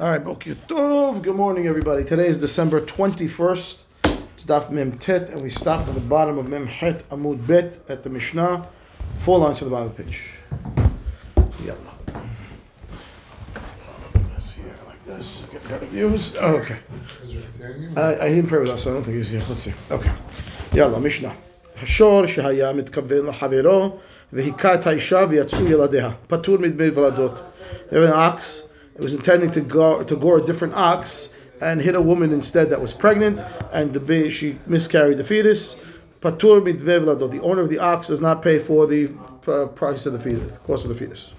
All right, Boker Tov. Good morning, everybody. Today is December 21st. It's Daf Mem Tet, and we stopped at the bottom of Mem Het Amud Bet at the Mishnah. Four lines to the bottom of the page. Yalla. Let's see here, like this. Get better views. Oh, okay. I, I didn't pray with us, so I don't think he's here. Let's see. Okay. Yalla, Mishnah. השור שהיה מתכוון לחברו והיכה את האישה ויצאו ילדיה. פטור מדמי ולדות. They have an ox. it was intending to go to gore a different ox and hit a woman instead that was pregnant, and the, she miscarried the fetus. Patur the owner of the ox does not pay for the uh, price of the fetus, the cost of the fetus.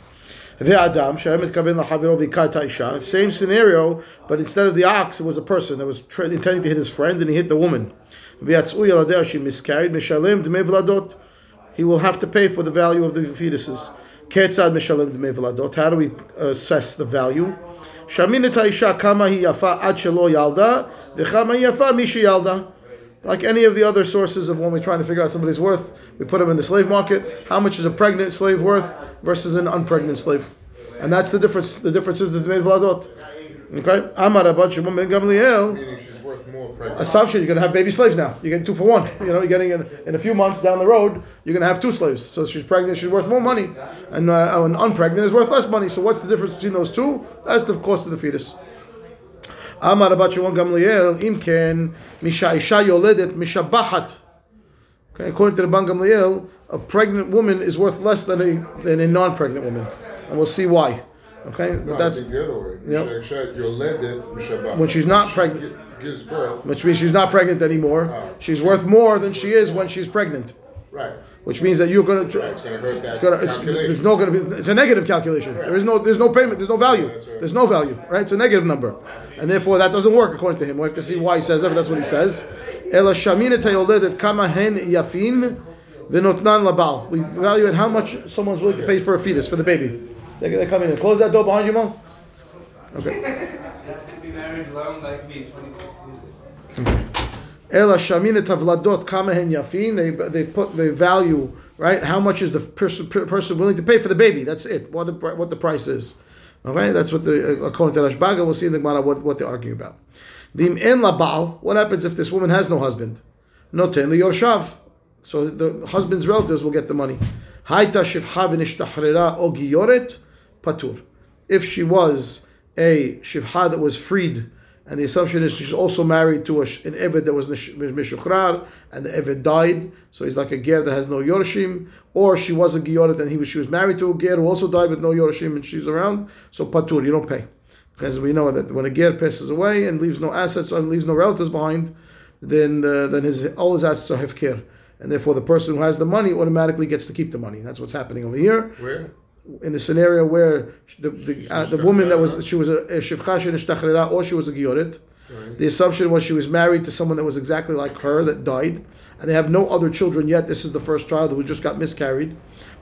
Same scenario, but instead of the ox, it was a person that was tra- intending to hit his friend and he hit the woman. She miscarried. He will have to pay for the value of the fetuses. Ketzad Meshalem Dmei Vladot. How do we uh, assess the value? Shaminit Haisha Kama Hi Yafa Ad Shelo Yalda V'Chama Yafa Mishi Yalda. Like any of the other sources of when we're trying to figure out somebody's worth, we put them in the slave market. How much is a pregnant slave worth versus an unpregnant slave? And that's the difference. The difference is the Dmei Vladot. Okay? Amar Abad Shimon Ben Gamliel assumption you're going to have baby slaves now. You're getting two for one. You know, you're getting in, in a few months down the road, you're going to have two slaves. So she's pregnant, she's worth more money, and uh, an unpregnant is worth less money. So what's the difference between those two? That's the cost of the fetus. Amar Gamliel, imken misha isha yoledet. Okay, according to the Ban Gamliel, a pregnant woman is worth less than a than a non-pregnant woman, and we'll see why. Okay, but that's the other way. Yep. When she's not pregnant gi- Gives birth. which means she's not pregnant anymore. Oh. She's worth more than she is when she's pregnant, Right. which means that you're going Right. to. It's going to hurt that It's gonna, it's, calculation. there's no going to be. It's a negative calculation. There is no. There's no payment. There's no value. Right. There's no value. Right? It's a negative number, and therefore that doesn't work according to him. We have to see why he says that, but that's what he says. Ela shamin et hayoledet kama hen yafin v'notnan labal. We value evaluate how much someone's willing to pay for a fetus for the baby. They're, they come in and close that door behind you, mom. Okay. Married long like me, 26 years. Mm-hmm. Ela shamin et havladot kama hen yafin. They they put the value right. How much is the person per, person willing to pay for the baby? That's it. What the, what the price is. Okay, that's what the uh, according to Rashbaga. We'll see in the Gemara what, what they're arguing about. V'im en labal. What happens if this woman has no husband? Noten liyorshav. So the husband's relatives will get the money. Haita shivcha v'nishtachrera o patur. If she was a shivcha that was freed, and the assumption is she's also married to a, an eved that was nish- and the eved died, so he's like a ger that has no yorshim, or she was a giyoret and he was she was married to a ger who also died with no yorshim and she's around, so patur, you don't pay, because we know that when a ger passes away and leaves no assets and leaves no relatives behind, then uh, then his all his assets are hefker, and therefore the person who has the money automatically gets to keep the money. That's what's happening over here. Where? In the scenario where the the, uh, the woman that was she was a, a shivcha or she was a gioret. Right. The assumption was she was married to someone that was exactly like her that died, and they have no other children yet. This is the first child who just got miscarried,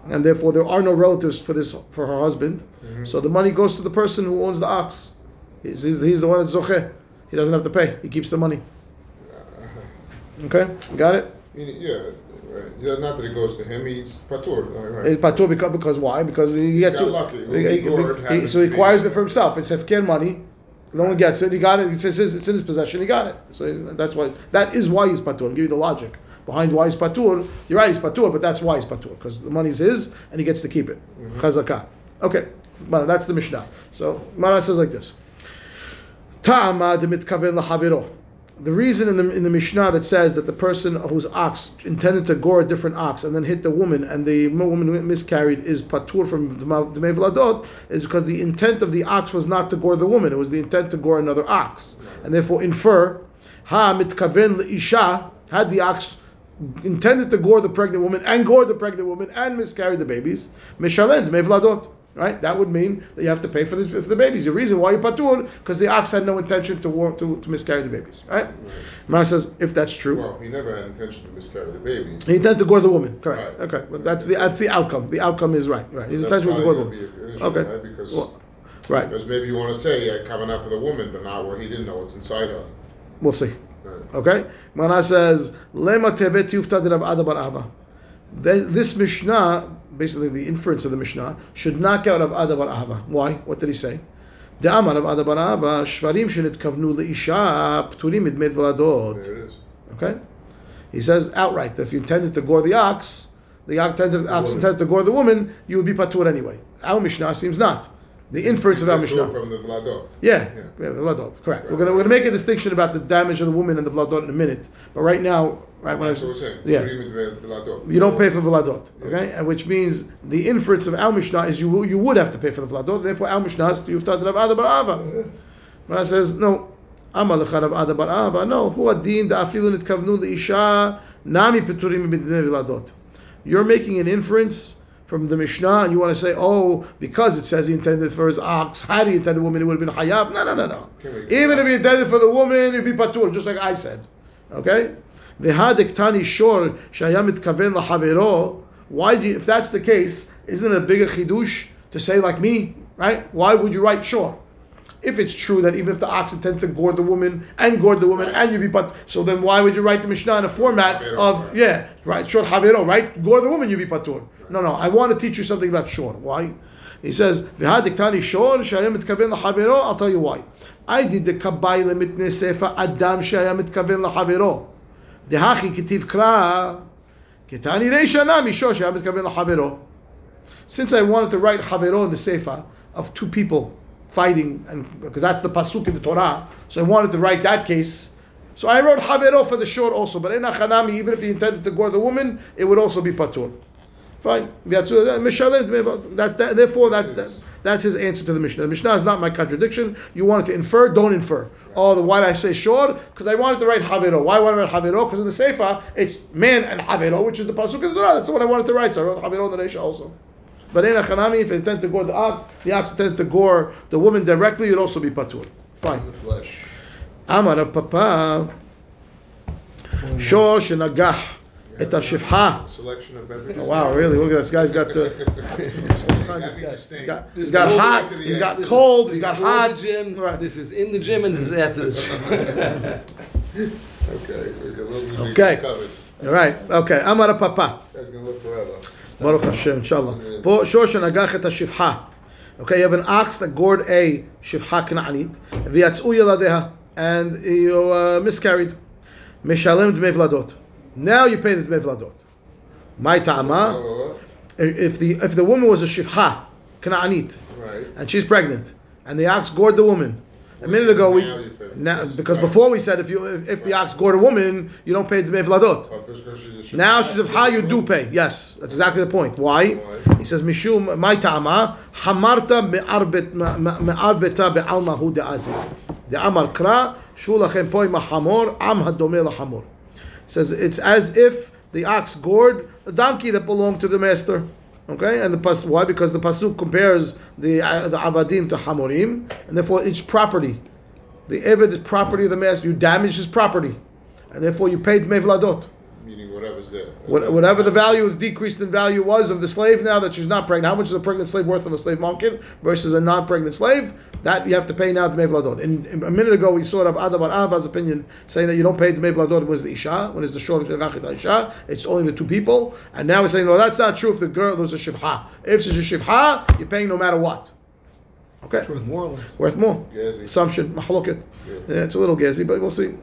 and therefore there are no relatives for this for her husband. So the money goes to the person who owns the ox. He's, he's, he's the one that's zoche. He doesn't have to pay. He keeps the money. Okay, got it. Meaning, yeah, right. Yeah, not that it goes to him. He's patur. Right, right. It's patur because, because why? Because he gets Got to, lucky. he- he- He he- so he acquires it for himself. It's hefker money. No one gets it. He got it. It's his, it's in his possession. He got it. So that's why. That is why he's patur. I'll give you the logic behind why he's patur. You're right. He's patur, but that's why he's patur because the money's his and he gets to keep it. Mm-hmm. Chazakah. Okay, Mara, that's the Mishnah. So Mara says like this. Ta'ama demitkaven lahaviro. The reason in the in the Mishnah that says that the person whose ox intended to gore a different ox and then hit the woman and the woman miscarried is patur from Dmei Vladot is because the intent of the ox was not to gore the woman; it was the intent to gore another ox, and therefore infer ha mitkaven leisha had the ox intended to gore the pregnant woman and gore the pregnant woman and miscarry the babies mishalend Dmei Vladot. Right, that would mean that you have to pay for, this, for the babies. The reason why you patur because the ox had no intention to, war, to to miscarry the babies. Right? Mara says if that's true, Well, he never had intention to miscarry the babies. he intended to gore the woman. Correct. Right. Okay, but that's the that's the outcome. The outcome is right. Right. His intention was to gore the woman. gonna be an issue, Okay. right? Because- Well, right. Because maybe you want to say yeah, coming out for the woman, but not where he didn't know what's inside her. We'll see. Right. Okay. Mana says lema tevet yufta de Rav Ava. This Mishnah, basically the inference of the Mishnah, should knock out of Ada bar Ahava. Why? What did he say? Da'amar of Ada bar Ahava, Shvarim shenit kavnu le'isha pturim idmed v'ladot. There it is. Okay? He says outright that if you intended to gore the ox, the ox intended, ox intended to gore the woman, you would be patur anyway. Our Mishnah seems not. The inference of our Mishnah. From the Vladot. Yeah, Yeah. yeah, the vladot, correct. We're gonna we're gonna make a distinction about the damage of the woman and the vladot in a minute. But right now, right when I saying. yeah, Agreement with Vladot. you don't pay for vladot, okay? And which means the inference of our Mishnah is you you would have to pay for the vladot. Therefore, our Mishnah is you thought Rav Ada bar Ahava. Rav says no. Amar lecha Rav Ada bar Ahava. No, hu adin da afilu nitkavnu leisha nami peturim b'dnei vladot. You're making an inference from the Mishnah and you want to say, oh, because it says he intended for his ox, had he intended woman, it would have been hayav. No, no, no, no. Even if he intended for the woman, it'd be patur, just like I said. Okay? V'hadekhtani shor shayam itkaven lahavero. Why do you, if that's the case, isn't it a bigger chidush to say like me, right? Why would you write shor? If it's true that even if the ox intends to gore the woman and gore the woman right. and you be but so then why would you write the Mishnah in a format of right. yeah right short havero right gore the woman you be patur right. no no I want to teach you something about short why he says shor lahavero I'll tell you why I did the kabbai lemitne sefer adam shayam mitkaven lahavero dehachi ketiv kra ketani reishana mishor shayam mitkaven lahavero since I wanted to write havero in the sefer of two people fighting, and because that's the pasuk in the Torah. So I wanted to write that case. So I wrote Havero for the short also, but in Achanami, even if he intended to gore the woman, it would also be Patur. Fine. Uh, that, that, therefore, that, that, that's his answer to the Mishnah. The Mishnah is not my contradiction. You wanted to infer, don't infer. Oh, the, why did I say short? Because I wanted to write Havero. Why wanted to write Havero? Because in the Sefer, it's man and Havero, which is the Pasuk in the Torah. That's what I wanted to write. So I wrote Havero in the Resha also. But in a chanami, if it tends to gore the ox, the ox tends to gore the woman directly, you'd also be patur. Fine. The flesh. Amar of Papa. Mm-hmm. Shosh and Agah. It's shifha. Selection of beverages. Oh, wow, really? Look at this guy's got the. sometimes he's got, got, he's got hot, he's got cold, he's got hot. Gym. Right. This is in the gym and this is after the gym. okay, okay. All right, okay. Amar of papa. This guy's gonna live forever. Baruch Hashem, inshallah. Po shosha nagach et ha Okay, you have an ox that gored a shivha k'na'anit, v'yatzu yeladeha, and you uh, miscarried. Meshalem dmei vladot. Now you pay the dmei vladot. My ta'ama, if the, if the woman was a shifha, k'na'anit, right. and she's pregnant, and the ox gored the woman, a minute ago, we Now you pay. now, Yes, because before we said if you if, if the ox gored a woman, you don't pay the mevladot. Oh, because she's a Now she's a shifcha, you do pay. Yes, that's exactly the point. Why? He says mishum my ta'ama hamarta me'arbet me'arbeta be'almahu de'azi de'amar kra shu lachem poi mahamor am hadome lahamor. Says it's as if the ox gored a donkey that belonged to the master. Okay, and the pas why? Because the pasuk compares the uh, the avadim to hamorim, and therefore each property, the eved is property of the master. You damage his property, and therefore you paid mevladot. Meaning whatever's there. What- Whatever the value, the decreased in value was of the slave now that she's not pregnant, how much is a pregnant slave worth on the slave market versus a non-pregnant slave? That you have to pay now to Mevladot. And and a minute ago we saw of Ada bar Ahava's opinion saying that you don't pay to Mevladot when it's the Isha, when it's the short of Isha, it's only the two people. And now we're saying, no, that's not true if the girl was a Shivha. If she's a Shivha, you're paying no matter what. Okay? It's worth more or less. Worth more. Gazi. Assumption, mahloket. Yeah. Yeah, it's a little gazy, but we'll see.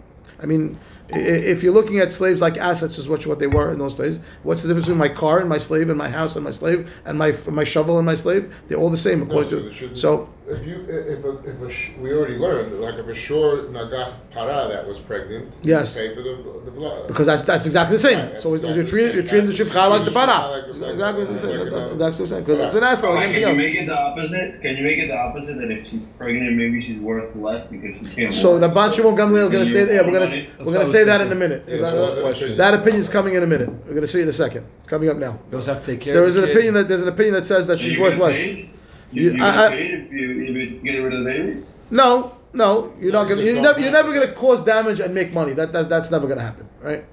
I mean, i- i- if you're looking at slaves like assets, is what what they were in those days. What's the difference between my car and my slave, and my house and my slave, and my my shovel and my slave? They're all the same No, according so, to. So if you if a, if a sh- we already learned like if a shore nagach para that was pregnant, you Yes. pay for the the vla- because that's that's exactly the same. Right, so exactly you're treating you're treating the That's- shivcha like the treating para. shivcha like That's exactly the same. like, That's- That's the same because it's an asset like Can anything you else. make it the opposite? Can you make it the opposite that if she's pregnant, maybe she's worth less because she can't. So the Rabban Shimon Gamliel is going to say, yeah, we're going to Money? we're going to say that in a minute. Yeah, so what's the question? That opinion's coming in a minute. We're going to see it in a second. It's coming up now. You also have to take care There of is the an kid. opinion that there's an opinion that says that she's you worth less. You- You, you I- get I- paid if you, if you get rid of the baby? No, no, you're No, not gonna. just You're don't never, you're never gonna cause damage and make money. That, that that's never gonna happen, right?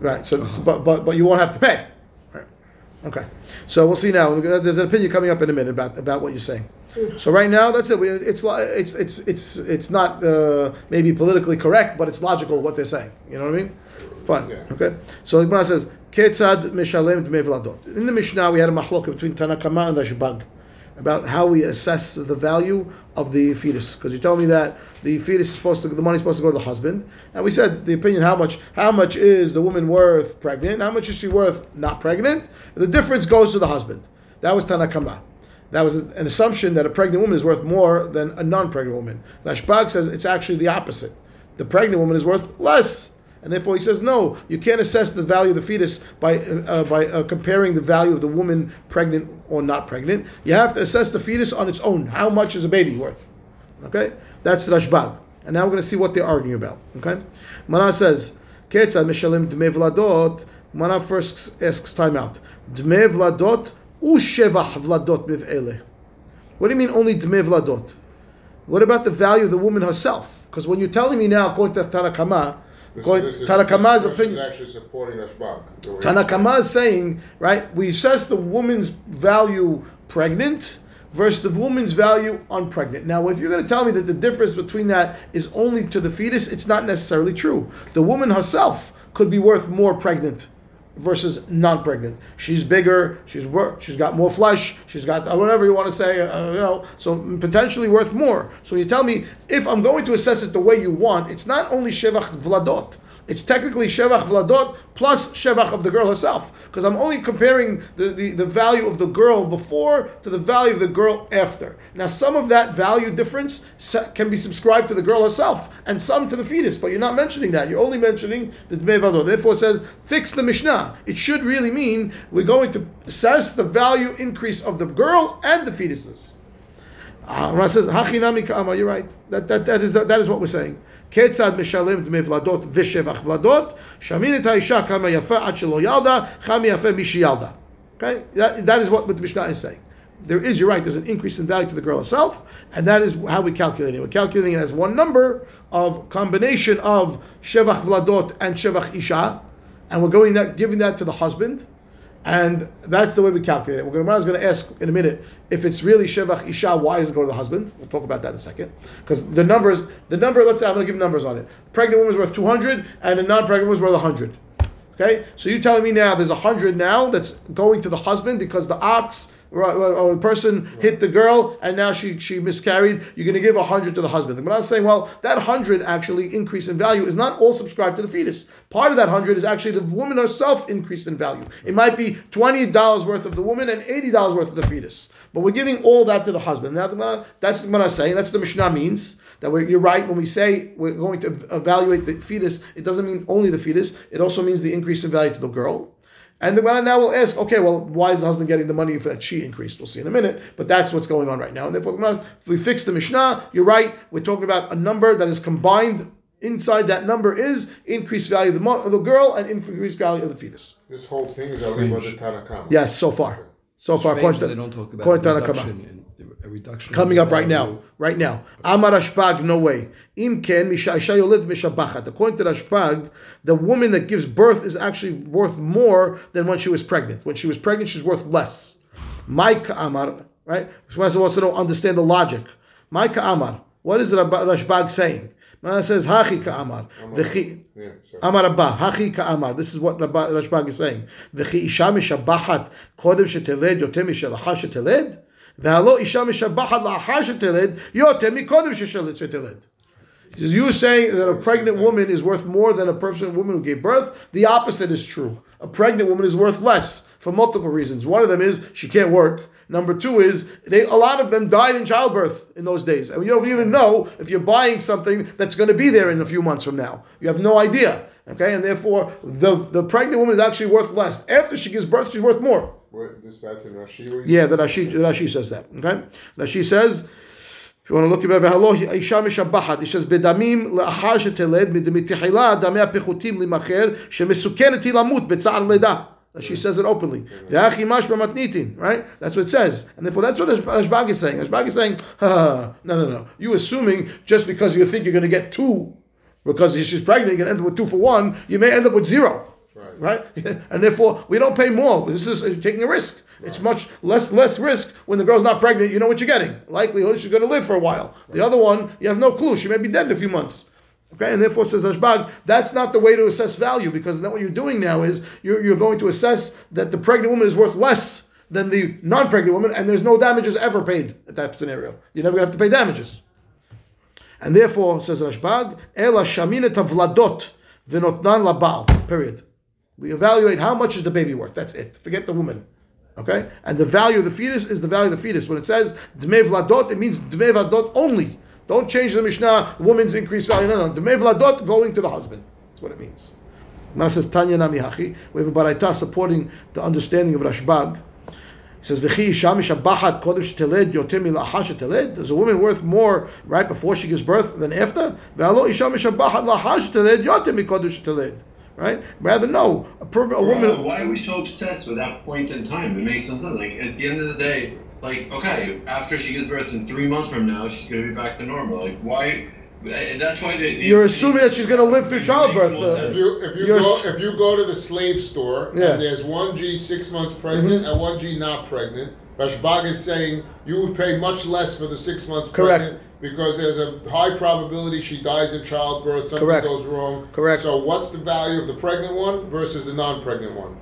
Right. So, but but but you won't have to pay. Right. Okay. So we'll see now. There's an opinion coming up in a minute about about what you're saying. So right now, that's it. We, it's it's it's it's it's not uh, maybe politically correct, but it's logical what they're saying. You know what I mean? Fine. Yeah. Okay. So the Gemara says, "Ketzad mishalem dmei. In the Mishnah, we had a machlok between Tanakama and Rashbag. About how we assess the value of the fetus. Because you told me that the fetus is supposed to, the money's supposed to go to the husband, and we said the opinion how much how much is the woman worth pregnant, how much is she worth not pregnant. The difference goes to the husband. That was Tanakama. That was an assumption that a pregnant woman is worth more than a non-pregnant woman. Rashbag says it's actually the opposite. The pregnant woman is worth less. And therefore, he says no. You can't assess the value of the fetus by uh, by uh, comparing the value of the woman pregnant or not pregnant. You have to assess the fetus on its own. How much is a baby worth? Okay, that's Rashbag. And now we're going to see what they're arguing about. Okay, Mana says, "Ketzad mishalim dmei vladot." Mana first asks time out. Dmei vladot ushevach vladot miv'ele. What do you mean only dmei vladot? What about the value of the woman herself? Because when you're telling me now, according to Tanakama, This, according this is, Tanakama's this, this opinion, is actually supporting Rashbag. the way- Tanakama is saying, right, we assess the woman's value pregnant versus the woman's value unpregnant. Now, if you're going to tell me that the difference between that is only to the fetus, it's not necessarily true. The woman herself could be worth more pregnant versus non-pregnant. She's bigger. She's wor- She's got more flesh. She's got uh, whatever you want to say. Uh, you know, so potentially worth more. So you tell me if I'm going to assess it the way you want, it's not only shevach vladot. It's technically shevach vladot plus shevach of the girl herself, because I'm only comparing the, the, the value of the girl before to the value of the girl after. Now, some of that value difference can be subscribed to the girl herself, and some to the fetus, but you're not mentioning that. You're only mentioning the dmei vladot. Therefore, it says fix the mishnah. It should really mean we're going to assess the value increase of the girl and the fetuses. Uh, Rav says, "Hachinami ka'amar." You're right. That, that, that is that is what we're saying. כיצד משלם דמי ולדות ושבח ולדות? שמין את האישה כמה יפה עד שלא ילדה, כמה יפה מי שילדה. Okay? That, that is what, what the Mishnah is saying. There is, you're right, there's an increase in value to the girl herself, and that is how we calculate it. We're calculating it as one number of combination of shevach vladot and shevach isha, and we're going that, giving that to the husband, and that's the way we calculate it. We're going, to, ask in a minute if it's really shevach isha. Why does it go to the husband? We'll talk about that in a second. Because the numbers, the number. Let's say I'm going to give numbers on it. Pregnant woman's worth 200, and a non-pregnant woman's worth 100. Okay, so you're telling me now there's a 100 now that's going to the husband because the ox or, the person hit the girl and now she she miscarried. You're going to give a 100 to the husband. But I was saying, well, that 100 actually increase in value is not all subscribed to the fetus. Part of that 100 is actually the woman herself increased in value. It might be $20 worth of the woman and $80 worth of the fetus. But we're giving all that to the husband. That's what I'm saying. That's what the Mishnah means. That you're right when we say we're going to evaluate the fetus. It doesn't mean only the fetus. It also means the increase in value to the girl. And the Gemara now will ask, okay, well, why is the husband getting the money for that she increased? We'll see in a minute. But that's what's going on right now. And therefore, Gemara, if we fix the Mishnah, you're right. We're talking about a number that is combined. Inside that number is increased value of the, mo- of the girl and increased value of the fetus. This whole thing is only about the Tanakama. Yes, so far. So far, Strange according that to- they don't talk about according to Tanakh. A reduction. Coming up right now, right now. Amar Rashbag, no way. Im ken misha isha yoled mishabachat. According to Rashbag, the woman that gives birth is actually worth more than when she was pregnant. When she was pregnant, she's worth less. Maika Amar, right? So wants to know, understand the logic. Maika Amar. What is Rashbag saying? It says Hachi Ka'amar. V'chi- Amar Abba, Hachi Ka'amar. This is what Rabba- Rashbag is saying. V'chi isha mishabachat kodem sheteled yotem mishalacha sheteled. והלא אישה משבחת לאחר שתלד יותר מקודם ששל- שתלד. He says, you saying that a pregnant woman is worth more than a person, woman who gave birth? The opposite is true. A pregnant woman is worth less for multiple reasons. One of them is she can't work. Number two is they a lot of them died in childbirth in those days. And you don't even know if you're buying something that's going to be there in a few months from now. You have no idea. Okay, and therefore the, the pregnant woman is actually worth less. After she gives birth, she's worth more. Yeah, the Rashi, the Rashi says that. Okay? Rashi says, if you want to look about hello, האישה משבחת, היא says, בדמים לאחר שתלד, מתחילה דמי הפיחותים למכר, שמסוכנת היא She says it openly. Right? That's what it says. And therefore, that's what Rashbag is saying. Rashbag is saying, no, no, no. You assuming just because you think you're going to get two, because she's pregnant, you're going to end up with two for one, you may end up with zero. Right. And therefore, we don't pay more. This is taking a risk. It's much less less risk when the girl's not pregnant. You know what you're getting. Likelihood she's going to live for a while. The other one, you have no clue. She may be dead in a few months. Okay, and therefore says Rashbag, that's not the way to assess value because then what you're doing now is you're, you're going to assess that the pregnant woman is worth less than the non-pregnant woman, and there's no damages ever paid at that scenario. You're never gonna have to pay damages. And therefore, says Rashbag, Ela shamina tavladot v'notnan labal. Period. We evaluate how much is the baby worth. That's it. Forget the woman. Okay? And the value of the fetus is the value of the fetus. When it says dmei vladot, it means dmei vladot only. Don't change the Mishnah, woman's increased value. No, no. Dmei vladot going to the husband. That's what it means. Now says Tanya Nami. We have a baraita supporting the understanding of Rashbag. He says, "V'chi isha mishabachat kodem sheteled yoter milacha sheteled." Is a woman worth more right before she gives birth than after? Ve'alo isha mishabachat lacha sheteled yoter mikodem sheteled. Right? Rather, no. A, per, a Bro, woman. why are we so obsessed with that point in time? It makes no sense. Like at the end of the day, like okay, after she gives birth in three months from now, she's gonna be back to normal. Like why? That's why they, they- You're assuming that she's gonna live through childbirth, uh. If you if you go if you go to the slave store Yeah. and there's one G six months pregnant and one G not pregnant, Rashbag is saying you would pay much less for the six months Correct. pregnant because there's a high probability she dies in childbirth, something Correct. goes wrong. Correct. So what's the value of the pregnant one versus the non-pregnant one?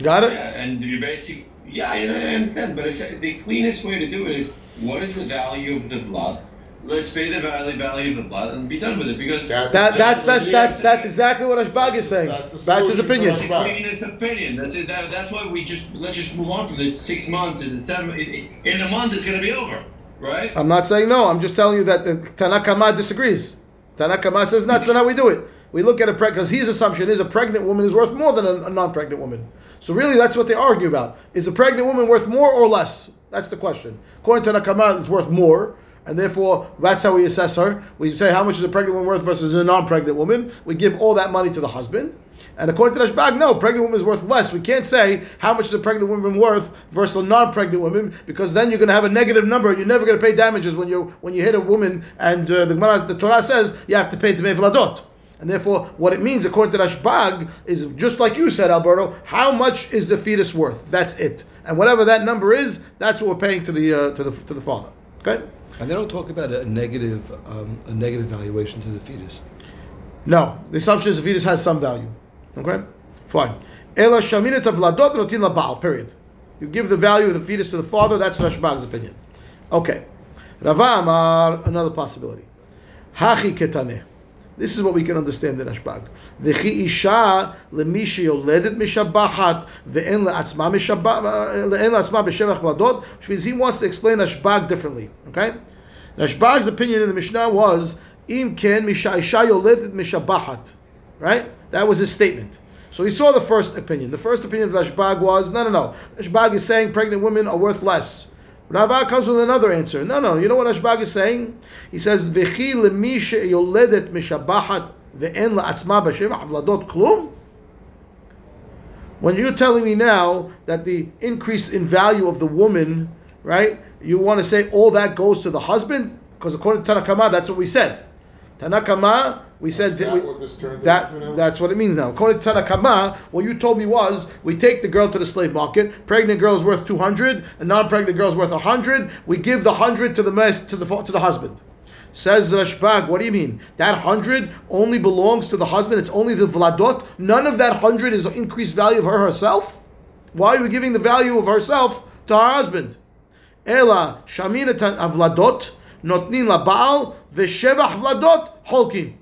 Got it? Yeah, and you basic. Yeah, I, I understand, but it's, the cleanest way to do it is what is the value of the blood? Let's pay the value value of the blood and be done with it because That's That, that's that's exactly that's that's exactly what Rashbag is saying. That's the That's his opinion. That's the cleanest opinion. That's it. That, that's why we just let's just move on from this. Six months is seven. it- it- In a month, it's gonna be over, right? I'm not saying no. I'm just telling you that the Tanakama disagrees. Tanakama says not how we do it. We look at a pregnant because his assumption is a pregnant woman is worth more than a, a non-pregnant woman. So really, that's what they argue about: is a pregnant woman worth more or less? That's the question. According to Tanakama, it's worth more, and therefore that's how we assess her. We say how much is a pregnant woman worth versus a non-pregnant woman. We give all that money to the husband. And according to Rashbag, no, pregnant woman is worth less. We can't say how much is a pregnant woman worth versus a non-pregnant woman because then you're going to have a negative number. You're never going to pay damages when you when you hit a woman. And uh, the Gemara, the Torah says you have to pay to vladot. And therefore, what it means, according to Rashbag, is just like you said, Alberto. How much is the fetus worth? That's it. And whatever that number is, that's what we're paying to the uh, to the to the father. Okay. And they don't talk about a negative, um, a negative valuation to the fetus. No, the assumption is the fetus has some value. Okay, fine. Ela shaminat avladot notin labal. Period. You give the value of the fetus to the father. That's Rashbag's opinion. Okay. Rava Amar, another possibility. Hachi ketane. This is what we can understand in Rashbag. V'chi isha lemi sheyoledet mishabachat ve'en le'atzma b'shevach vladot, which means he wants to explain Rashbag differently. Okay. Rashbag's opinion in the Mishnah was im ken misha isha yoledet mishabachat. Right? That was his statement. So he saw the first opinion. The first opinion of Rashbag was no, no, no. Rashbag is saying pregnant women are worth less. Rava comes with another answer. No, no. You know what Rashbag is saying? He says v'chi mishabachat ve'en la'atzma klum. When you're telling me now that the increase in value of the woman, right? You want to say all that goes to the husband? Because according to Tanakama, that's what we said. Tanakama, we said that, we, what that that's what it means now. According to Tanakama, what you told me was we take the girl to the slave market. Pregnant girl is worth two hundred, a non-pregnant girl is worth hundred. We give the hundred to the mess to the to the husband. Says Rashbag, what do you mean? That hundred only belongs to the husband. It's only the vladot. None of that hundred is increased value of her herself. Why are we giving the value of herself to her husband? Ela shaminatan avladot notnin labaal v'shevach vladot holkin.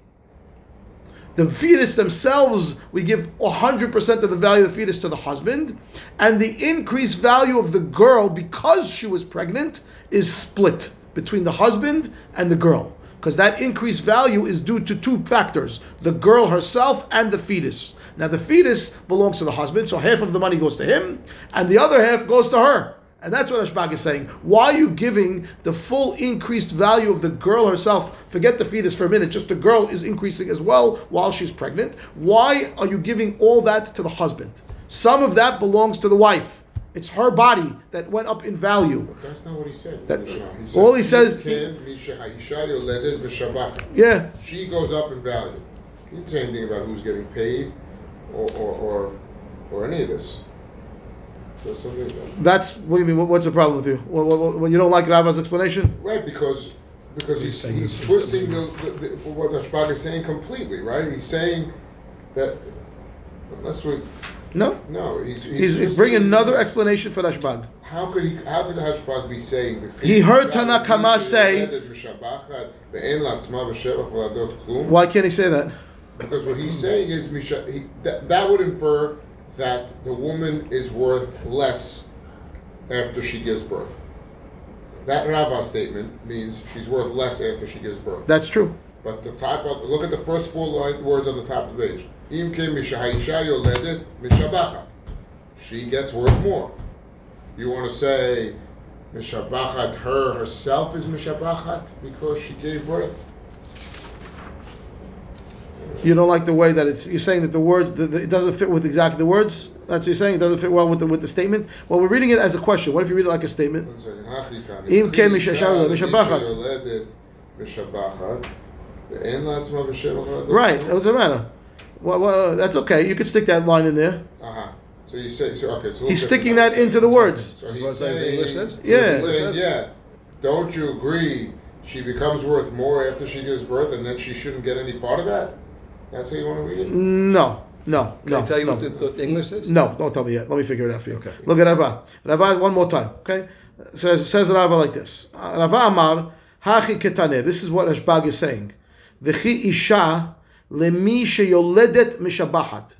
The fetus themselves, we give 100% of the value of the fetus to the husband, and the increased value of the girl, because she was pregnant, is split between the husband and the girl. Because that increased value is due to two factors the girl herself and the fetus. Now, the fetus belongs to the husband, so half of the money goes to him, and the other half goes to her. And that's what Rashbag is saying. Why are you giving the full increased value of the girl herself? Forget the fetus for a minute, just the girl is increasing as well while she's pregnant. Why are you giving all that to the husband? Some of that belongs to the wife. It's her body that went up in value. But that's not what he said. That- the Mishnah. all he says- "Im ken misha ha'isha yoledet v'shabachat." Yeah, She goes up in value. He didn't say anything about who's getting paid or or or, or any of this. So something that's what do you mean? What, what's the problem with you? What, what, what, you don't like Rava's explanation? right because because he's, saying he's twisting the, the, the what Rashbag is saying completely, right? He's saying that unless we No. no, he's He's twisting bringing his- another explanation for Rashbag. How could he? How could Rashbag be saying? He heard Tanakama say- Why? Why can't he say that? Because what he's saying is, Misha, he, that, that would infer that the woman is worth less after she gives birth. That Rava statement means she's worth less after she gives birth. That's true. But the top of, look at the first four line, words on the top of the page. Im ke mishahaisha yoledet mishabachat. She gets worth more. You want to say mishabachat her herself is mishabachat because she gave birth? You don't like the way that it's. You're saying that the word the, the, it doesn't fit with exactly the words. That's what you're saying. It doesn't fit well with the with the statement. Well, we're reading it as a question. What if you read it like a statement? One second. Hachi tani. Im ke Chi mishahaisha isha mishabachat. yoledet mishabachat, ve'en la'atzma b'shevach la'adot. Right. It doesn't matter. Well, well, that's okay. You could stick that line in there. Uh-huh. So you say, so, okay, so. He's sticking that into the words. So he's what the English saying. Yeah. saying, yeah, don't you agree she becomes worth more after she gives birth and then she shouldn't get any part of that? That's how you want to read it? No. No. Can no. I tell you no. what the, the English says? No, don't tell me yet. Let me figure it out for you. Okay. Look at Rava. Rava, one more time. Okay, says says Rava like this. Rava Amar Hachi Ketane. This is what Rashbag is saying. V'chi isha lemi sheyoledet mishabahat.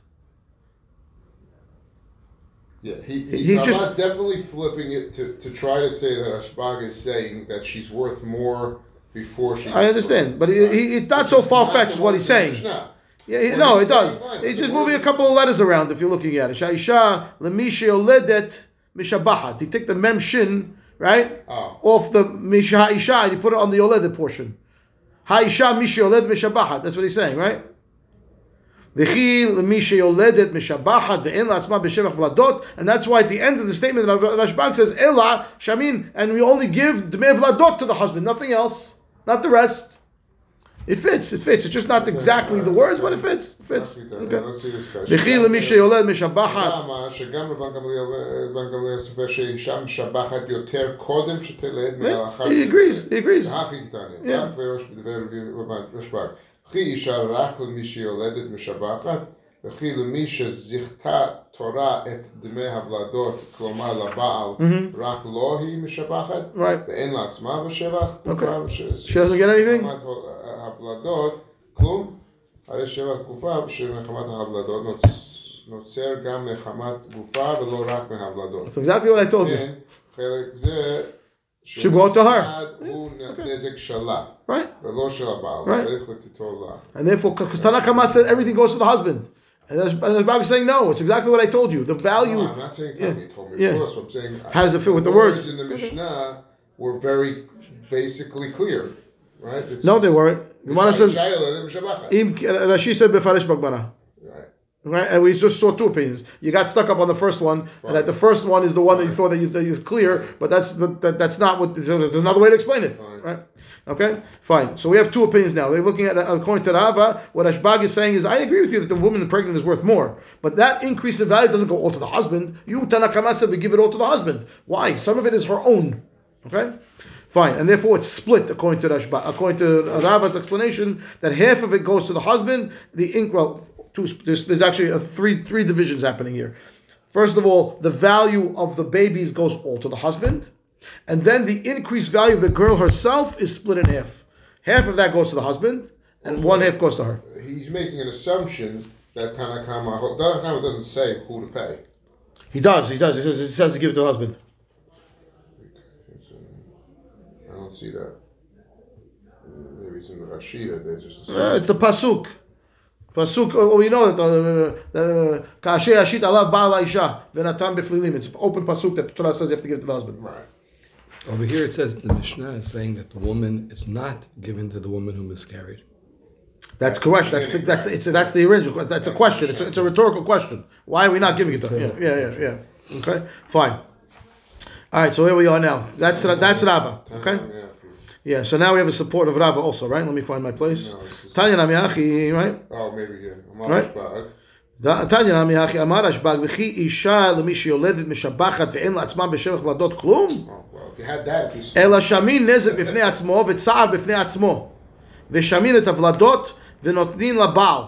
Yeah, he, he, He just- definitely flipping it to, to try to say that Rashbag is saying that she's worth more before she. I understand, birth. but he, he, it's not Which so far fetched what he's words in the saying. Mishnah. Yeah, no, it does. He's just moving a couple of letters around if you're looking at it. Shaisha lemi sheyoledet mishabahat. He took the mem shin right Oh. off the misha isha and he put it on the yoledet portion. Ha'isha mishi yoled mishabahat. That's what he's saying, right? V'chi l'mi sheyoledet mishabahat ve'en la'atzma b'shevach vladot. And that's why at the end of the statement, Rashbag says, Ela shamin, and we only give dmei vladot to the husband, nothing else, not the rest. It fits, it fits. It's just not exactly the words, but it fits. It fits. Okay. Okay. Let's see this guy. V'chi l'mi sheyoleד משבחת. למה שגם לבן גמליאל בן גמליאל סופר שאישה משבחת יותר קודם שתלד מאחר He agrees, he agrees. הכי קטנים, Yeah. כך וראש בדברי רבי רשב"ג. וכי אישה רק למי שיולדת משבחת, וכי למי שזיכתה תורה את דמי הוולדות, כלומר לבעל, Mhm. רק לו היא משבחת, Right. ואין לעצמה בשבח, Okay. ש- She doesn't get anything? מחמת הוולדות, כלום, הרי שבח גופה שמחמת ההוולדות נוצ- נוצר גם מחמת גופה ולא רק מהוולדות. That's exactly what I told you. כן, חלק זה Should go to her. נפסד הוא נזק שלה, Right? ולא של הבעל, Right. צריך לתיתו לה. And therefore, because Tanakama said everything goes to the husband. And Rashbag is saying, no, it's exactly what I told you. The value. No, I'm not saying something you told me, Yeah. of course, I'm saying. How does it fit with the the words? in the Mishnah were very basically clear, right? It's- No, they weren't. The one says, Yisrael, Mishabachat. Rashi said, Befarish Bagbara. Right. Right? And we just saw two opinions. You got stuck up on the first one, and that the first one is the one that you thought that you, that you clear, but that's but that, that's not what. So there's another way to explain it, Fine. right? Okay, fine. So we have two opinions now. They're looking at according to Rava. What Rashbag is saying is, I agree with you that the woman pregnant is worth more, but that increase in value doesn't go all to the husband. You Tanakama said we give it all to the husband. Why? Some of it is her own. Okay. Fine, and therefore it's split according to Rashba, according to Rava's explanation that half of it goes to the husband. The ink, well, two, there's, there's actually a three three divisions happening here. First of all, the value of the babies goes all to the husband, and then the increased value of the girl herself is split in half. Half of that goes to the husband, and one half goes to her. He's making an assumption that Tanakama, Tanakama doesn't say who to pay. He does, he does. He says, he says to give it to the husband. I don't see that. Maybe it's in the Rashi that they just. Uh, it's the pasuk. Pasuk. Oh, we know that the kasher yashit alav baal isha v'natan beflilim. It's open pasuk that the Torah says you have to give it to the husband. Right. Over here it says the Mishnah is saying that the woman is not given to the woman who miscarried. That's correct. That's the, that's it's that's the original. That's a question. It's a, it's a rhetorical question. Why are we not giving it to her? Yeah, yeah, yeah, yeah. Okay, fine. All right, so here we are now. That's that's. Rava. Okay. Yeah. So now we have a support of Rava also, right? Let me find my place. Tanya Namiachi, right? Oh, maybe yeah. Right. Tanya Namiachi Amar Rashbag v'chi isha l'mishi yoledit ve'en la'atzma b'shevach ladot klum. אלא שמין נזק בפני עצמו וצער בפני עצמו ושמין את הוולדות ונותנים לבעל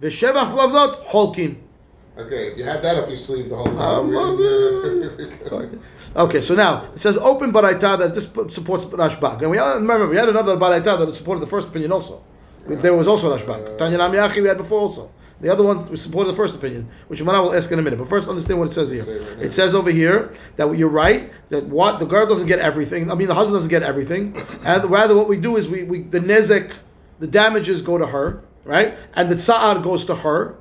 ושבח וולדות חולקים Okay, if you had that up your sleeve the whole time. Um, Okay, so now it says open baraita that this supports Rashbag, and we remember we had another baraita that supported the first opinion also. There was also Rashbag. Tanya Namiyachi we had before also. The other one we supported the first opinion, which Gemara will ask in a minute. But first, understand what it says here. It. It says over here that you're right that what the girl doesn't get everything. I mean, the husband doesn't get everything, and rather what we do is we, we the nezek, the damages go to her, right, and the tsa'ar goes to her,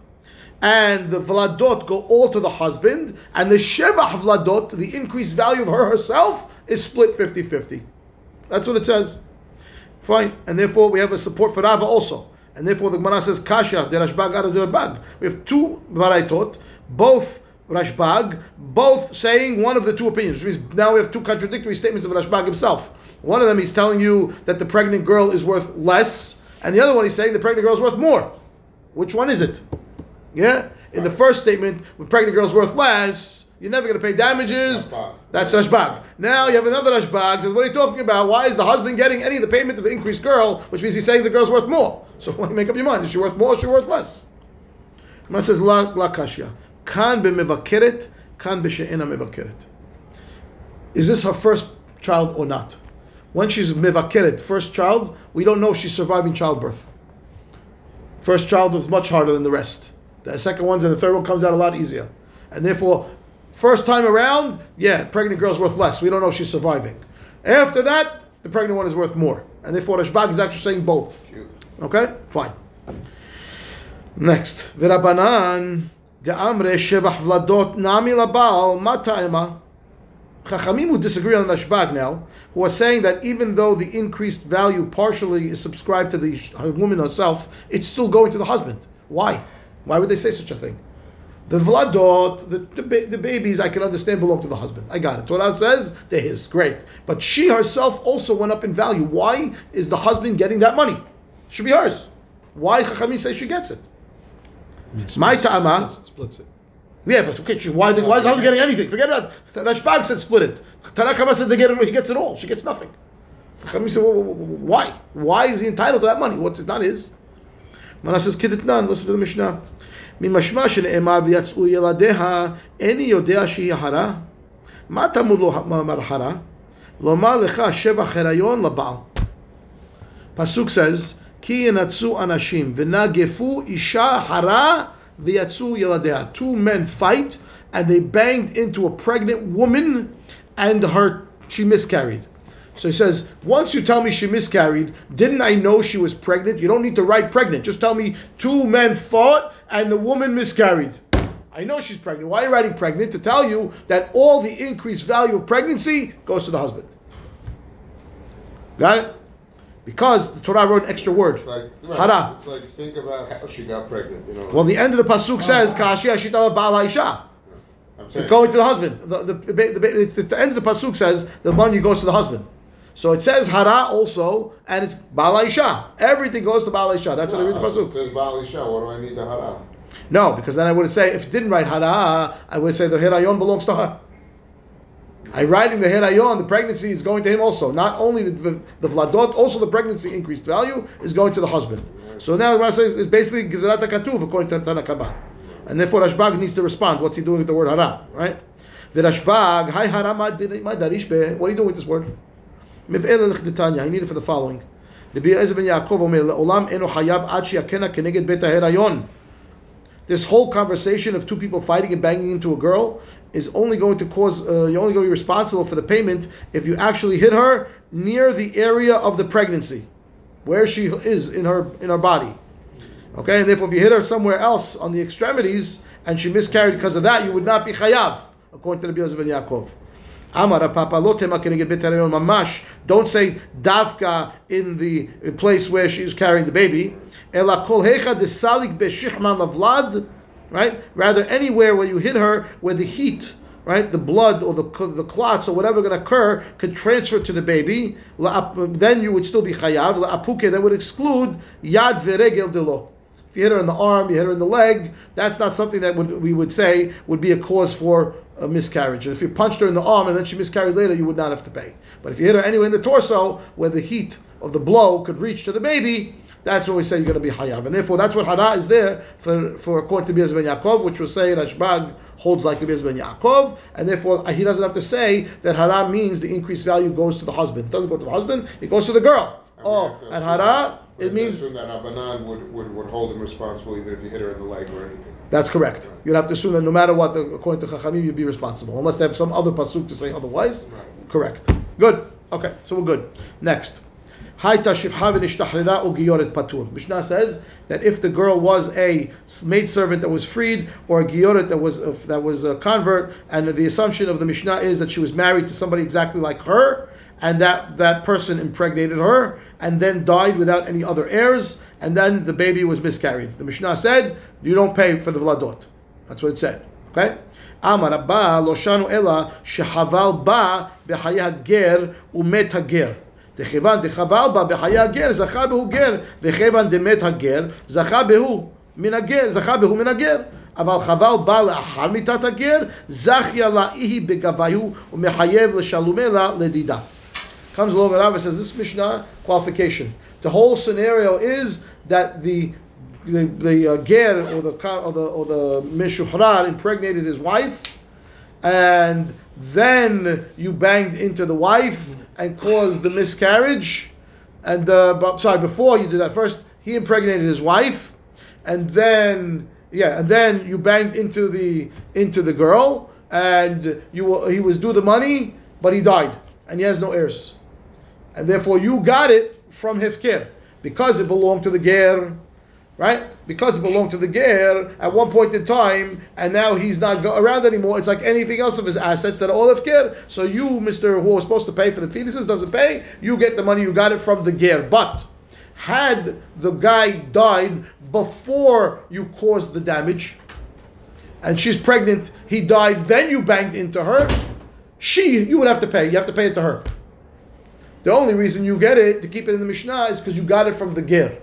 and the vladot go all to the husband, and the shevach vladot, the increased value of her herself, is split 50-50. That's what it says. Fine, and therefore we have a support for Rava also, and therefore the Gemara says kasha the Rashbag Rashbag. We have two baraitot, both Rashbag, both saying one of the two opinions. Which means now we have two contradictory statements of Rashbag himself. One of them he's telling you that the pregnant girl is worth less, and the other one he's saying the pregnant girl is worth more. Which one is it? Yeah? In the first statement, when pregnant girl's worth less, you're never going to pay damages. Rashbag. That's Rashbag. Now you have another Rashbag. Says, what are you talking about? Why is the husband getting any of the payment of the increased girl? Which means he's saying the girl's worth more. So why make up your mind? Is she worth more or is she worth less? Gemara says, La, la kashya. Kan b'mevakeret, kan b'she'ena mevakeret. Is this her first child or not? When she's mevakeret, first child, we don't know if she's surviving childbirth. First child is much harder than the rest. The second ones and the third one comes out a lot easier. And therefore, first time around, yeah, pregnant girl's worth less. We don't know if she's surviving. After that, the pregnant one is worth more. And therefore, Rashbag is actually saying both. Okay? Fine. Next. V'rabanan de'amre shevach vladot nami labal mata'ema. Chachamim who disagree on Rashbag now, who are saying that even though the increased value partially is subscribed to the woman herself, it's still going to the husband. Why? Why would they say such a thing? The vladot, the, the, the babies, I can understand belong to the husband. I got it. Torah says they're his. Great. But she herself also went up in value. Why is the husband getting that money? It should be hers. Why Chachamim say she gets it? My ta'ama. Splits- Splits it. Yeah, but okay, she- why, the, why is the husband getting anything? Forget about it. Rashbag said split it. Tanakama said they get it, he gets it all. She gets nothing. Chachamim said, well, why? Why is he entitled to that money? What's it's not his? Mana says, Kiditnan, listen to the Mishnah. ממשמע שנאמר ויצאו ילדיה, איני יודע שהיא חרה. מה תמוד לו אמר חרה? לומר לך שבח הריון לבעל. Pasuk says, כי ינצו אנשים ונגפו אישה חרה ויצאו ילדיה. Two men fight and they banged into a pregnant woman and her she miscarried. So he says, once you tell me she miscarried, didn't I know she was pregnant? You don't need to write pregnant. Just tell me two men fought and the woman miscarried. I know she's pregnant. Why are you writing pregnant? To tell you that all the increased value of pregnancy goes to the husband. Got it? Because the Torah wrote an extra word. It's like, right, Hara. it's like, think about how she got pregnant, you know. Well, the end of the pasuk says, "Kashi ashita Baal Haisha." I'm saying, Going to the husband. The, the, the, the end of the pasuk says the money goes to the husband. So it says hara also, and it's Baal Haisha. Everything goes to Baal Haisha. That's how they read the Well, It says Baal Isha, what do I need the hara? No, because then I would say if it didn't write hara, I would say the hirayon belongs to her. I writing the hirayon, the pregnancy is going to him also. Not only the, the, the vladot, also the pregnancy increased value is going to the husband. So now what I say is basically gizarat katuv according to Tanakama. And therefore Rashbag needs to respond. What's he doing with the word hara? Right? The Rashbag, hi hara ma ma darish be. What are you doing with this word? Need it for the following. This whole conversation of two people fighting and banging into a girl is only going to cause, uh, you're only going to be responsible for the payment if you actually hit her near the area of the pregnancy, where she is in her in her body. Okay, and therefore, if you hit her somewhere else on the extremities and she miscarried because of that, you would not be chayav, according to the Eliezer ben Yaakov. Amar Papa Lotema mamash. Don't say davka in the place where she's carrying the baby. Ela beshichman. Right? Rather, anywhere where you hit her, where the heat, right, the blood or the the clots or whatever going to occur could transfer to the baby. Then you would still be chayav. La'apuke that would exclude yad veregel delo. If you hit her in the arm, you hit her in the leg, that's not something that would, we would say would be a cause for a miscarriage. And if you punched her in the arm and then she miscarried later, you would not have to pay. But if you hit her anywhere in the torso, where the heat of the blow could reach to the baby, that's when we say you're going to be hayav. And therefore, that's what hara is there for, for according to Bez ben Yaakov, which will say Rashbag holds like Bez ben Yaakov, and therefore uh, he doesn't have to say that hara means the increased value goes to the husband. It doesn't go to the husband, it goes to the girl. Oh, and hara, it means assume that Abanan would, would, would hold him responsible even if you hit her in the leg or anything. That's correct. You'd have to assume that no matter what, according to Chachamim, you'd be responsible, unless they have some other pasuk to say otherwise. Right. Correct. Good. Okay, so we're good. Next. Haita shifha v'nishtachrira ugiyoret patur. Mishnah says that if the girl was a maidservant that was freed, or a giyoret that was uh, that was a convert, and the assumption of the Mishnah is that she was married to somebody exactly like her, and that that person impregnated her, and then died without any other heirs, and then the baby was miscarried. The Mishnah said you don't pay for the vladot. That's what it said. Okay? אמר רבה לא שנו אלא שחבל בה בחיי הגר ומת הגר. דכיוון דחבל בה בחיי הגר זכה בהו גר, וכיוון דמת הגר זכה בהו מן הגר, זכה בהו מן הגר. אבל חבל בה לאחר מיתת הגר, זכיה לה היא בגביהו ומחייב לשלומה לה לדידה. comes along and Rava says this Mishnah qualification. The whole scenario is that the the, the uh, ger or the or the or the mishuhrar impregnated his wife, and then you banged into the wife and caused the miscarriage. And but, sorry, before you did that, first he impregnated his wife, and then yeah, and then you banged into the into the girl, and you he was due the money, but he died, and he has no heirs and therefore you got it from Hefker because it belonged to the Ger, right? Because it belonged to the Ger at one point in time, and now he's not around anymore. It's like anything else of his assets that are all Hefker. So you, Mister, who was supposed to pay for the fetuses, doesn't pay. You get the money. You got it from the Ger, but. Had the guy died before you caused the damage, and she's pregnant, he died, then you banged into her, she, you would have to pay. You have to pay it to her. The only reason you get it to keep it in the Mishnah is because you got it from the Ger.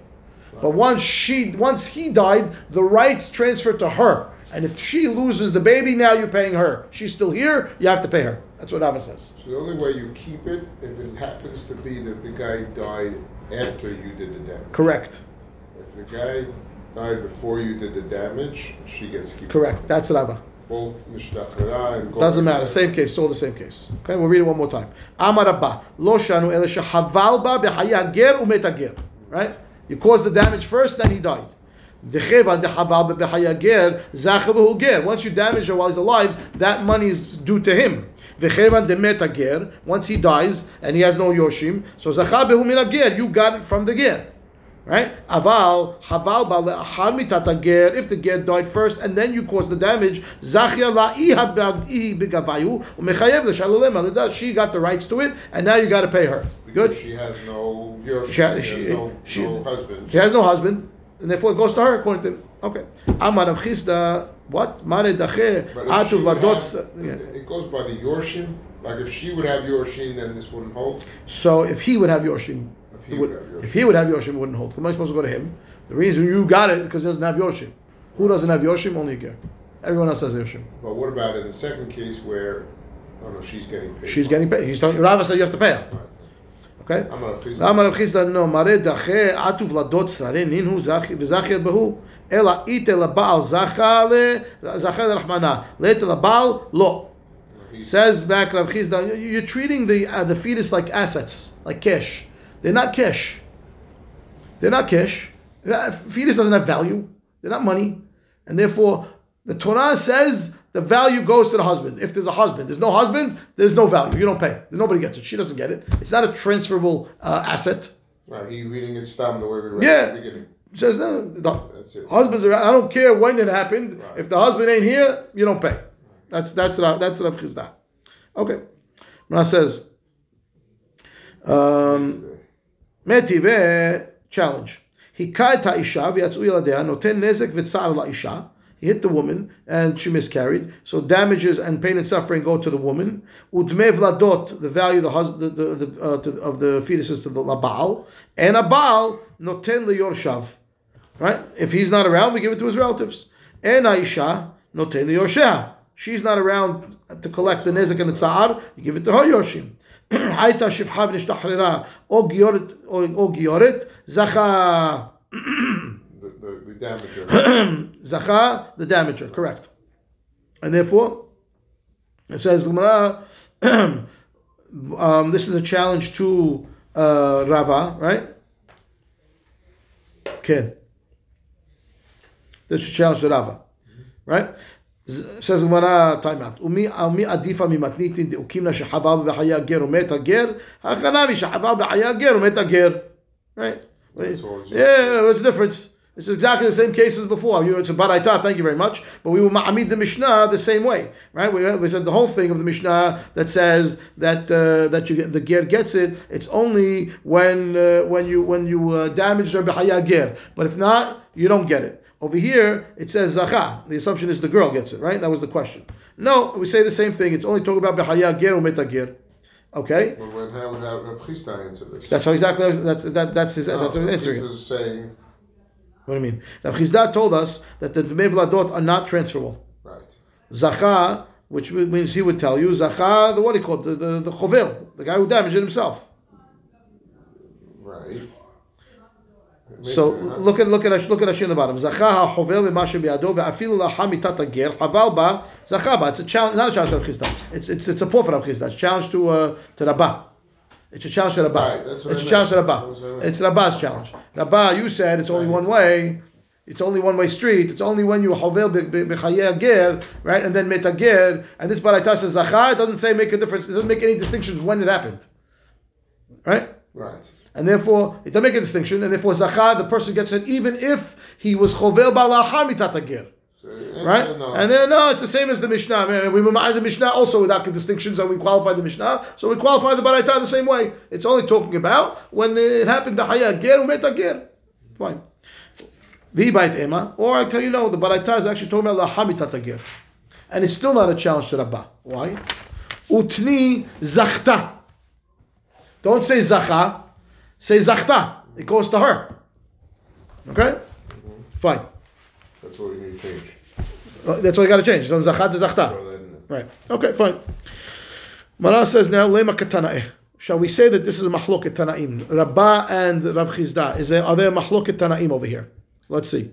But once she, once he died, the rights transfer to her. And if she loses the baby, now you're paying her. She's still here, you have to pay her. That's what Rava says. So the only way you keep it if it happens to be that the guy died after you did the damage. Correct. If the guy died before you did the damage, she gets keep it. Correct. That's Rava. Both mishtachra and Doesn't matter. Same case. Still the same case. Okay, we'll read it one more time. Amar Abba. Lo shanu ele shehaval ba b'chaya ger. Right? You caused the damage first, then he died. Dechevan dehaval ba b'chaya ger zacha. Once you damage her while he's alive, that money is due to him. V'chevan demet ger. Once he dies and he has no yoshim, so. You got it from the ger. Right? Aval, haval ba le'achar ger. If the ger died first and then you caused the damage, zachia la'iha b'ag'i b'gavayu u'mechayev l'shalolem She got the rights to it, and now you got to pay her. Because Good. She has no She she, has she- no, she- no husband. She has no husband, and therefore it goes to her according to okay. Amar Rav Chisda, what? Mare dache atu she would vladot. have- yeah. It goes by the Yorshim. Like if she would have Yorshim, then this wouldn't hold. So if he would have it he would, would have Yorshim. if he would have Yoshim, it wouldn't hold. Am I supposed to go to him? The reason you got it because he doesn't have Yoshim. Who doesn't have Yoshim? Only Ger. Everyone else has Yoshim. But what about in the second case where, oh no, she's getting paid? She's getting paid. He's telling Rava said you have to pay her. Right. Okay. I'm gonna please. למה רב חיסדא לא מראה דחה עטו ולדות שררי נינו וזכיר בהו אלא איתה לבעל זכה ל- זכה לרחמנה לאיתה לבעל לא He's, says back Rav Chisda, you- you're treating the uh, the fetus like assets, like cash. They're not cash. They're not cash. Uh, Fetus doesn't have value. They're not money, and therefore the Torah says the value goes to the husband. If there's a husband, there's no husband, there's no value. You don't pay. Nobody gets it. She doesn't get it. It's not a transferable uh, asset. right, he reading it stam the way we read Yeah. it at the beginning. Says no. It. husbands are. I don't care when it happened. Right. If the husband ain't here, you don't pay. That's that's Rav- that's Rav. Okay. Rav says. Um, Metive, challenge. Isha noten nezek. He hit the woman and she miscarried. So damages and pain and suffering go to the woman. Udme vladot, the value the, hus- the, the, the uh, to, of the fetus is to the labal. And a baal, noten liyorshav. Right? If he's not around, we give it to his relatives. And aisha, noten liyorshav. She's not around to collect the nezek and the tsar, you give it to her yoshim. הייתה שפחה ונשתחררה או גיורת, או, או גיורת, זכה the, the, the damager. Zacha, the damager, correct. And therefore, it says, Gemara, um, this is a challenge to uh, Rava, right? Okay. This is a challenge to Rava, right? Z- Says Gemara, time out. ומי ומי עדיפה ממתניתין דאוקימנה שחבל בחיי הגר ומת הגר? החנמי שחבל בחיי הגר ומת הגר. Right? That's all it's- Yeah, what's the difference? It's exactly the same case as before. You, it's a baraita, thank you very much. But we will ma'amid the Mishnah the same way, right? We, we said the whole thing of the Mishnah that says that uh, that you get, the ger gets it. It's only when uh, when you when you uh, damage Rabbi Haya ger. But if not, you don't get it. Over here, it says zacha. The assumption is the girl gets it, right? That was the question. No, we say the same thing. It's only talking about Behaya ger or meta ger. Okay, when how would Rav Chisda answer this? that's how exactly that's that, that's his no, that's his Rav answering. Is saying What do you mean? Now Chizda told us that the Dmei Vladot are not transferable. right. Zacha, which means he would tell you, Zacha, the what do you call it? The, the, the chovel, the guy who damaged it himself. Right. So look at look at look at Rashi in the bottom. Zacha hachovel b'mashe biado ve'afilu laha mitat hager haval ba zacha ba. It's a challenge, not a challenge to Rav Chizda. It's it's it's a poor for Rav Chizda. It's a challenge to uh, to Rabbah. It's a challenge to Rabbah. Right, it's I a challenge to. Rabbah. That's what I meant. It's Rabbah's challenge. Rabbah, you said it's only one way. It's only one way street. It's only when you hovel b'chaye ger, right, and then metager. And this baraita says zacha. It doesn't say make a difference. It doesn't make any distinctions when it happened, right? Right. And therefore, it doesn't make a distinction. And therefore, zacha, the person gets it even if he was chovel ba'laha mitatager. So, Right? And then, no, it's the same as the Mishnah. We remind the Mishnah also without the distinctions, and we qualify the Mishnah. So we qualify the Baraita the same way. It's only talking about when it happened, the Haya Ger Umeta Ger. Fine. The Bait Ema. Or I tell you, no, the Baraita is actually talking about Lahamitata Ger. And it's still not a challenge to Rabbah. Why? Utni Zachta. Don't say Zacha. Say Zachta. It goes to her. Okay? Fine. That's what we need to change. Uh, That's what you got to change. From Zachat to Zachta. Throw that in there. Right. Okay, fine. Mara says now, Lema Katana'eh. Shall we say that this is a mahloket Tanaim? Rabbah and Rav Chizda. Is there, are there mahloket Tanaim over here? Let's see.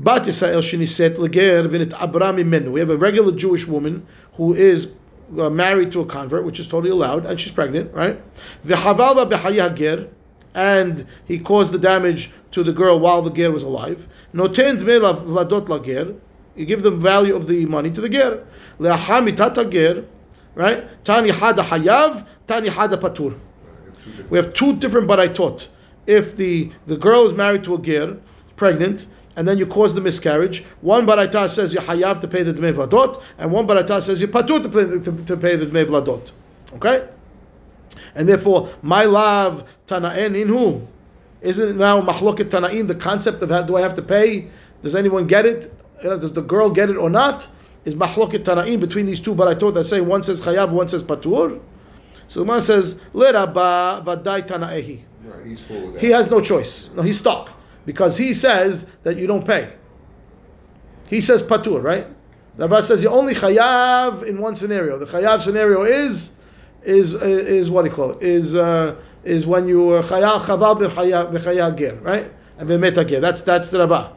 Bat Yisrael shiniset leger v'nit abra mimenu. We have a regular Jewish woman who is uh, Uh, married to a convert, which is totally allowed, and she's pregnant, right? V'havalva b'hayah ger, and he caused the damage to the girl while the ger was alive. Noten dmei lav- vladot lager. You give the value of the money to the ger. Le'acha mitata ger, right? Tani hada hayav, tani hada patur. We have two different baraitot. If the, the girl is married to a ger, pregnant, and then you cause the miscarriage, one baraita says you hayav to pay the dmei vladot, and one baraita says you patur to pay, to, to pay the dmei vladot. Okay? And therefore, my love tana'en in who? Isn't it now mahloket tana'im, the concept of how do I have to pay? Does anyone get it? Does the girl get it or not? Is mahloket tana'im between these two baraitot that say one says chayav, one says patur? So the man says, Le rabba vadai tana'ehi. Right. He's cool with that. He has no choice. No, he's stuck because he says that you don't pay. He says patur, right? Rabbah says you only chayav in one scenario. The chayav scenario is is is what do you call it? Is uh, is when you uh, chayav chaval b'chayav ger, right? And b'meta ger. That's that's the Rabbah.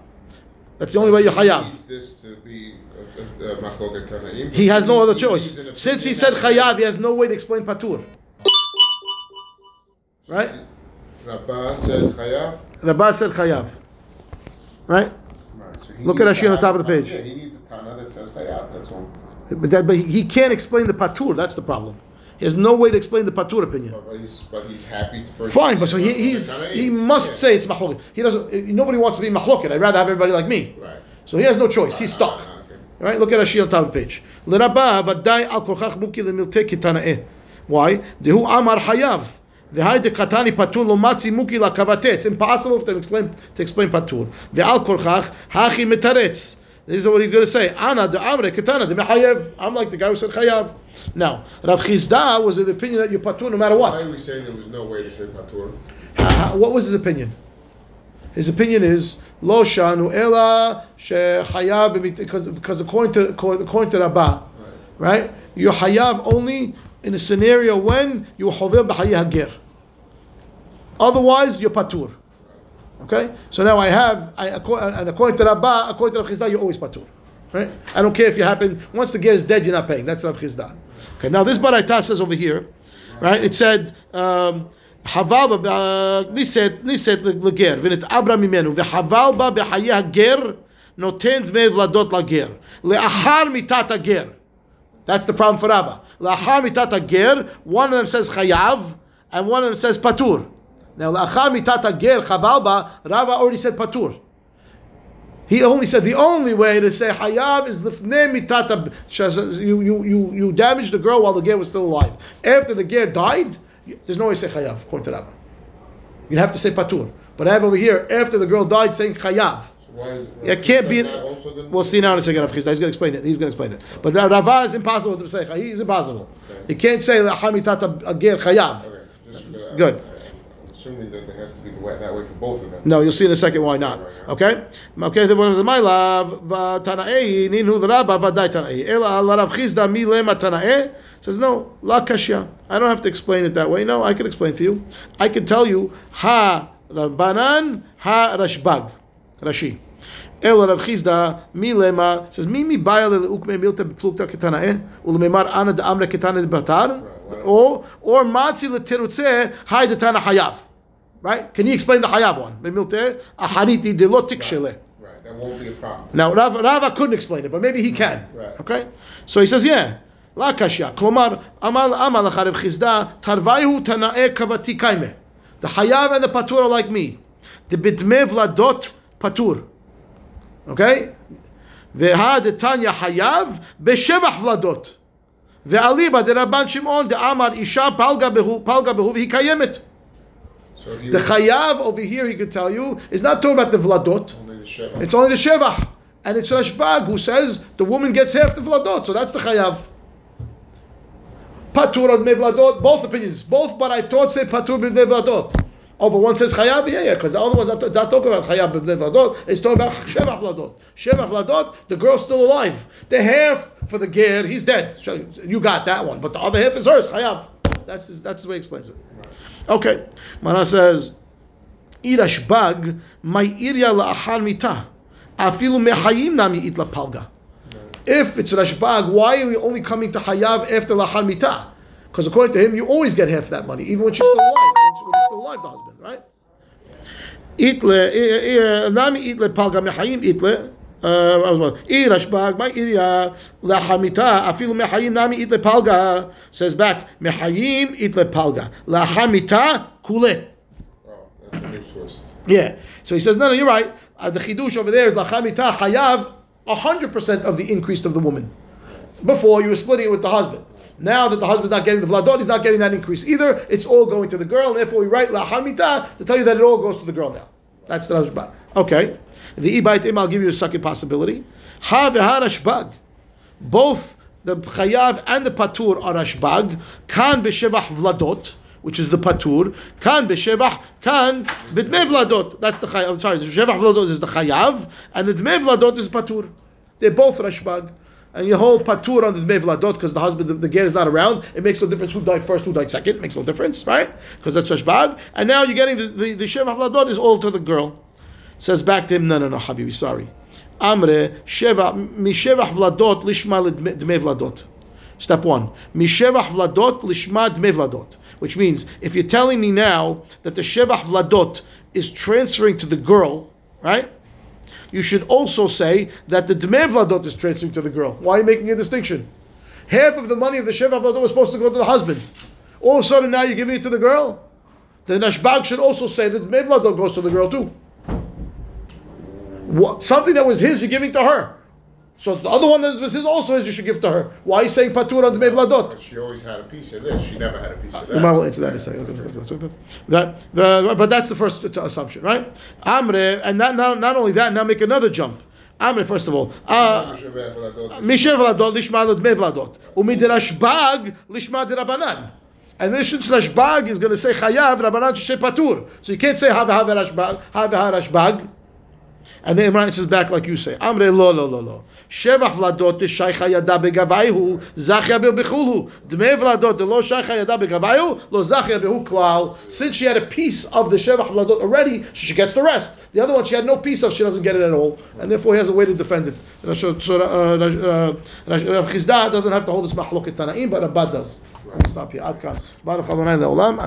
That's the only way you chayav. He has no other choice. Since he said chayav, he has no way to explain patur. Right? Rabbah said chayav. Rabbah said chayav. Right? Right. So Look at Rashi on the top of the page. Yeah, he needs a tana that says chayav. That's all. But, that, but he can't explain the patur. That's the problem. He has no way to explain the patur opinion. But, but he's but he's happy to first. Fine, but so he, he's he must say it's mahloket. He doesn't. Nobody wants to be mahloket. I'd rather have everybody like me. Right. So he has no choice. He's stuck. Ah, okay. Right? Look at Rashi on the top of the page. L'rabah vadai al korchach muki lemiltei kitana'eh. Why? Dehu amar hayav. V'hai dekatani patur lo matzi muki la kavate. It's impossible to explain to explain patur. Ve'al korchach hachi metaretz. This is what he's going to say. Ana de amre katana de mechayev. I'm like the guy who said chayav. Now, Rav Chizda was of the opinion that you're patur no matter what. Why are we saying there was no way to say patur? Uh, what was his opinion? His opinion is lo shanu ela shechayav because because according to according to Rabbah, Right. right? You hayav only in a scenario when you hovel b'hayah ger. Otherwise, you're patur. Okay, so now I have, I, acco- and according to Rabbah, according to Rav Chisda, you're always patur. Right? I don't care if you happen, once the get is dead, you're not paying. That's Rav Chisda. Okay, now this Baraita says over here, right? It said, um, חבל בה, נישאת, נישאת לגר, ונתעברה ממנו, וחבל בה בחיי הגר, נותן דמי ולדות לגר. לאחר מיתת הגר. That's the problem for Rabba. לאחר מיתת הגר, one of them says chayav, and one of them says patur. Now, la'achar mitata ger chavalba, Rava already said patur. He only said the only way to say hayav is lifnei mitata. You, you, you, you damaged the girl while the ger was still alive. After the ger died, there's no way to say chayav, according to Rava. You'd have to say patur. But I have over here, after the girl died, saying chayav. Why it can't be. We'll see now in a second. He's going to explain it. He's going to explain it. But Rava is impossible to say. He's impossible. Okay. He can't say that Hamitata Ager Chayav. Good. Assuming that there has to be the way, that way for both of them. No, you'll see in a second why not. Okay? Okay, the one my love, Tana'ei, Ninu the Rabba, Vadai Tana'ei. Ela al Rav Chizda mi lema Tana'ei. Says, no, la kashya. I don't have to explain it that way. No, I can explain to you. I can tell you, ha Rabbanan, ha Rashbag. Rashi. Ela Rav Chizda mi lema. Says, mi mi baya le ukme milta b'plukta ketana'eh, ulememar ana de amre ketana de batar. Or, or Right? Can you explain the Hayav one? Bemilte, ahariti de lo tikshele. Right, that won't be a problem. Now, Rav, Rava couldn't explain it, but maybe he mm-hmm. can. Right. Okay? So he says, yeah. La kashya. Amal amal acharev chizda, tarvayu tana'e kavati kaime. The Hayav and the Patur are like me. The bitme vladot Patur. Okay? Veha de tanya Hayav, beshevach vladot. Ve'aliba de Rabban Shimon, de amar isha palga behu, palga behu, v'hi kayemet. So The chayav over here, he could tell you, is not talking about the vladot. only the It's only the shevach, and it's Rashbag who says the woman gets half the vladot. So that's the chayav. Patur on vladot. Both opinions, both. But I thought say patur b'nei vladot. Oh, but one says chayav, yeah, yeah, because the other one's not, not talking about chayav b'nei vladot. It's talking about shevach vladot. Shevach vladot. The girl's still alive. The half for the ger, he's dead. So You got that one, but the other half is hers. Chayav. That's that's the way he explains it. Okay, Mara says. Irashbag, my irya la'achar mita. Afilu mehayim nami itla palga. If it's Rashbag, why are we only coming to Hayav after la'achar mita? Because according to him, you always get half that money, even when she's still alive, when he's still alive, the husband, right? Itle, eh, eh, eh, nami itle palga mehayim itle. My irya la'hamita, afilu mehayim nami itle palga. Says back, mehayim itle palga. La'hamita kule. That's a new twist. Yeah. So he says, no, no, you're right. Uh, the chidush over there is lachamita hayav, hundred percent of the increase of the woman. Before you were splitting it with the husband. Now that the husband's not getting the vladot, he's not getting that increase either. It's all going to the girl. And therefore, we write lahamita to tell you that it all goes to the girl now. That's the Rashbag. Okay. The ibait im, I'll give you a second possibility. Ha v'ha Rashbag. Both the chayav and the patur are Rashbag. Kan b'shevach vladot which is the patur. Kan b'shevach, kan b'dmei vladot. That's the chayav. I'm sorry, the vladot is the chayav, and the dmei vladot is patur. They're both rashbag. And you hold patur on the dmei vladot because the husband, the, the ger is not around. It makes no difference who died first, who died second. It makes no difference, right? Because that's rashbag. And now you're getting the, the, the vladot is all to the girl. Says back to him, no, no, no, Habibi, sorry. Amre, sheva, mi shevach vladot lishma dmei vladot. Step one. Mishevach vladot lishma dmei vladot. Which means, if you're telling me now that the shevach vladot is transferring to the girl, right? You should also say that the dmei vladot is transferring to the girl. Why are you making a distinction? Half of the money of the shevach vladot was supposed to go to the husband. All of a sudden now you're giving it to the girl? The Rashbag should also say that dmei vladot goes to the girl too. What, something that was his, you're giving to her. So the other one that was his also his, you should give to her. Why are you saying patur on the vladot? She always had a piece of this. She never had a piece of The Gemara will answer that in a second. That, the, but that's the first t- assumption, right? Amre, and that, not, not only that, now make another jump. Amre, first of all, uh, Mishev vladot lishma lo dmei vladot, lishma dirabanan. And this rashbag is going to say chayav rabanan to say patur. So you can't say have have rashbag, have rashbag. And the Imran answers back like you say, Amre lo lo lo lo. Shevach vladot shaykha yada begavayhu, zachya bechulu. Dmei vladot lo shaykha yada begavayhu, lo zachya Bihu klal. Since she had a piece of the shevach vladot already, she gets the rest. The other one she had no piece of, she doesn't get it at all. And therefore he has a way to defend it. And so uh, uh, Rav Chizda doesn't have to hold this mahloket Tanaim, but Rabbah does. Stop here. Ad kan. Baruch Adonai le'olam.